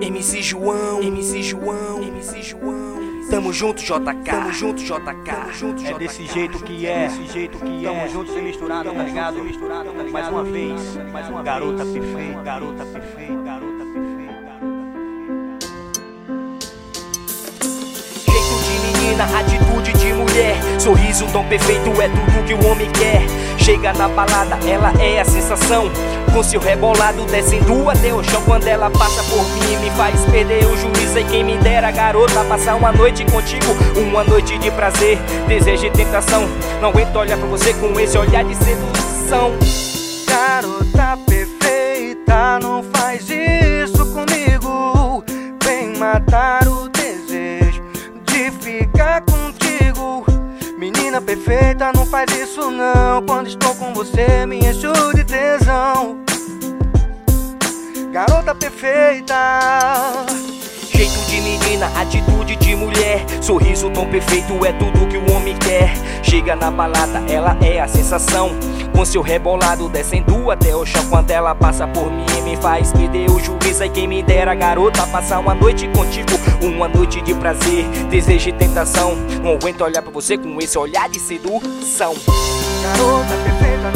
MC João, MC João, MC João. Tamo junto, JK. Tamo junto, JK. Tamo junto, JK. É desse jeito que é, desse jeito que é. Tamo junto sem misturado, tá ligado? Misturado, tá ligado? Mais uma vez, mais uma garota perfeita, garota perfeita, garota perfeita. Jeito de menina, de mulher. Sorriso tão perfeito é tudo que o homem quer. Chega na balada, ela é a sensação. Com seu rebolado descendo até o chão. Quando ela passa por mim, me faz perder o juízo. E quem me dera, garota, passar uma noite contigo. Uma noite de prazer, desejo e tentação. Não aguento olhar pra você com esse olhar de sedução. Perfeita, não faz isso não. Quando estou com você, me encho de tesão. Garota perfeita. Jeito de menina, atitude de mulher. Sorriso tão perfeito é tudo que o homem quer. Chega na balada, ela é a sensação. Com seu rebolado descendo até o chão. Quando ela passa por mim, me faz perder o juízo. E quem me dera, garota, passar uma noite contigo. Uma noite de prazer, desejo e tentação. Não aguento olhar pra você com esse olhar de sedução. Garota perfeita,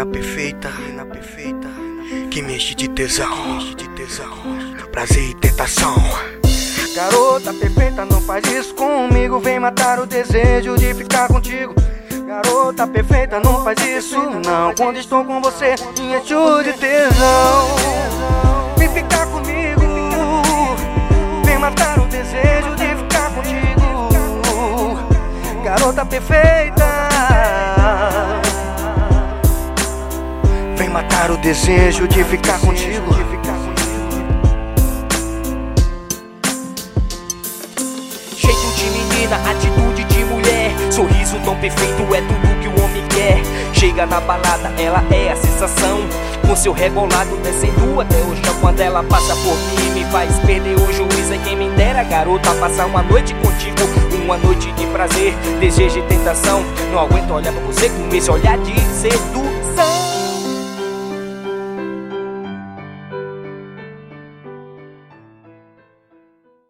Menina perfeita, perfeita, que me enche de tesão, de tesão, prazer e tentação. Garota perfeita, não faz isso comigo. Vem matar o desejo de ficar contigo. Garota perfeita, não faz isso não. Quando estou com você, me encho de tesão. Vem ficar comigo. Vem matar o desejo de ficar contigo. Garota perfeita. Desejo de ficar contigo. Jeito de menina, atitude de mulher. Sorriso tão perfeito é tudo que o homem quer. Chega na balada, ela é a sensação. Com seu rebolado descendo até o chão. Quando ela passa por mim, me faz perder o juízo. E quem me dera, garota, passar uma noite contigo. Uma noite de prazer, desejo e tentação. Não aguento olhar pra você com esse olhar de sedução.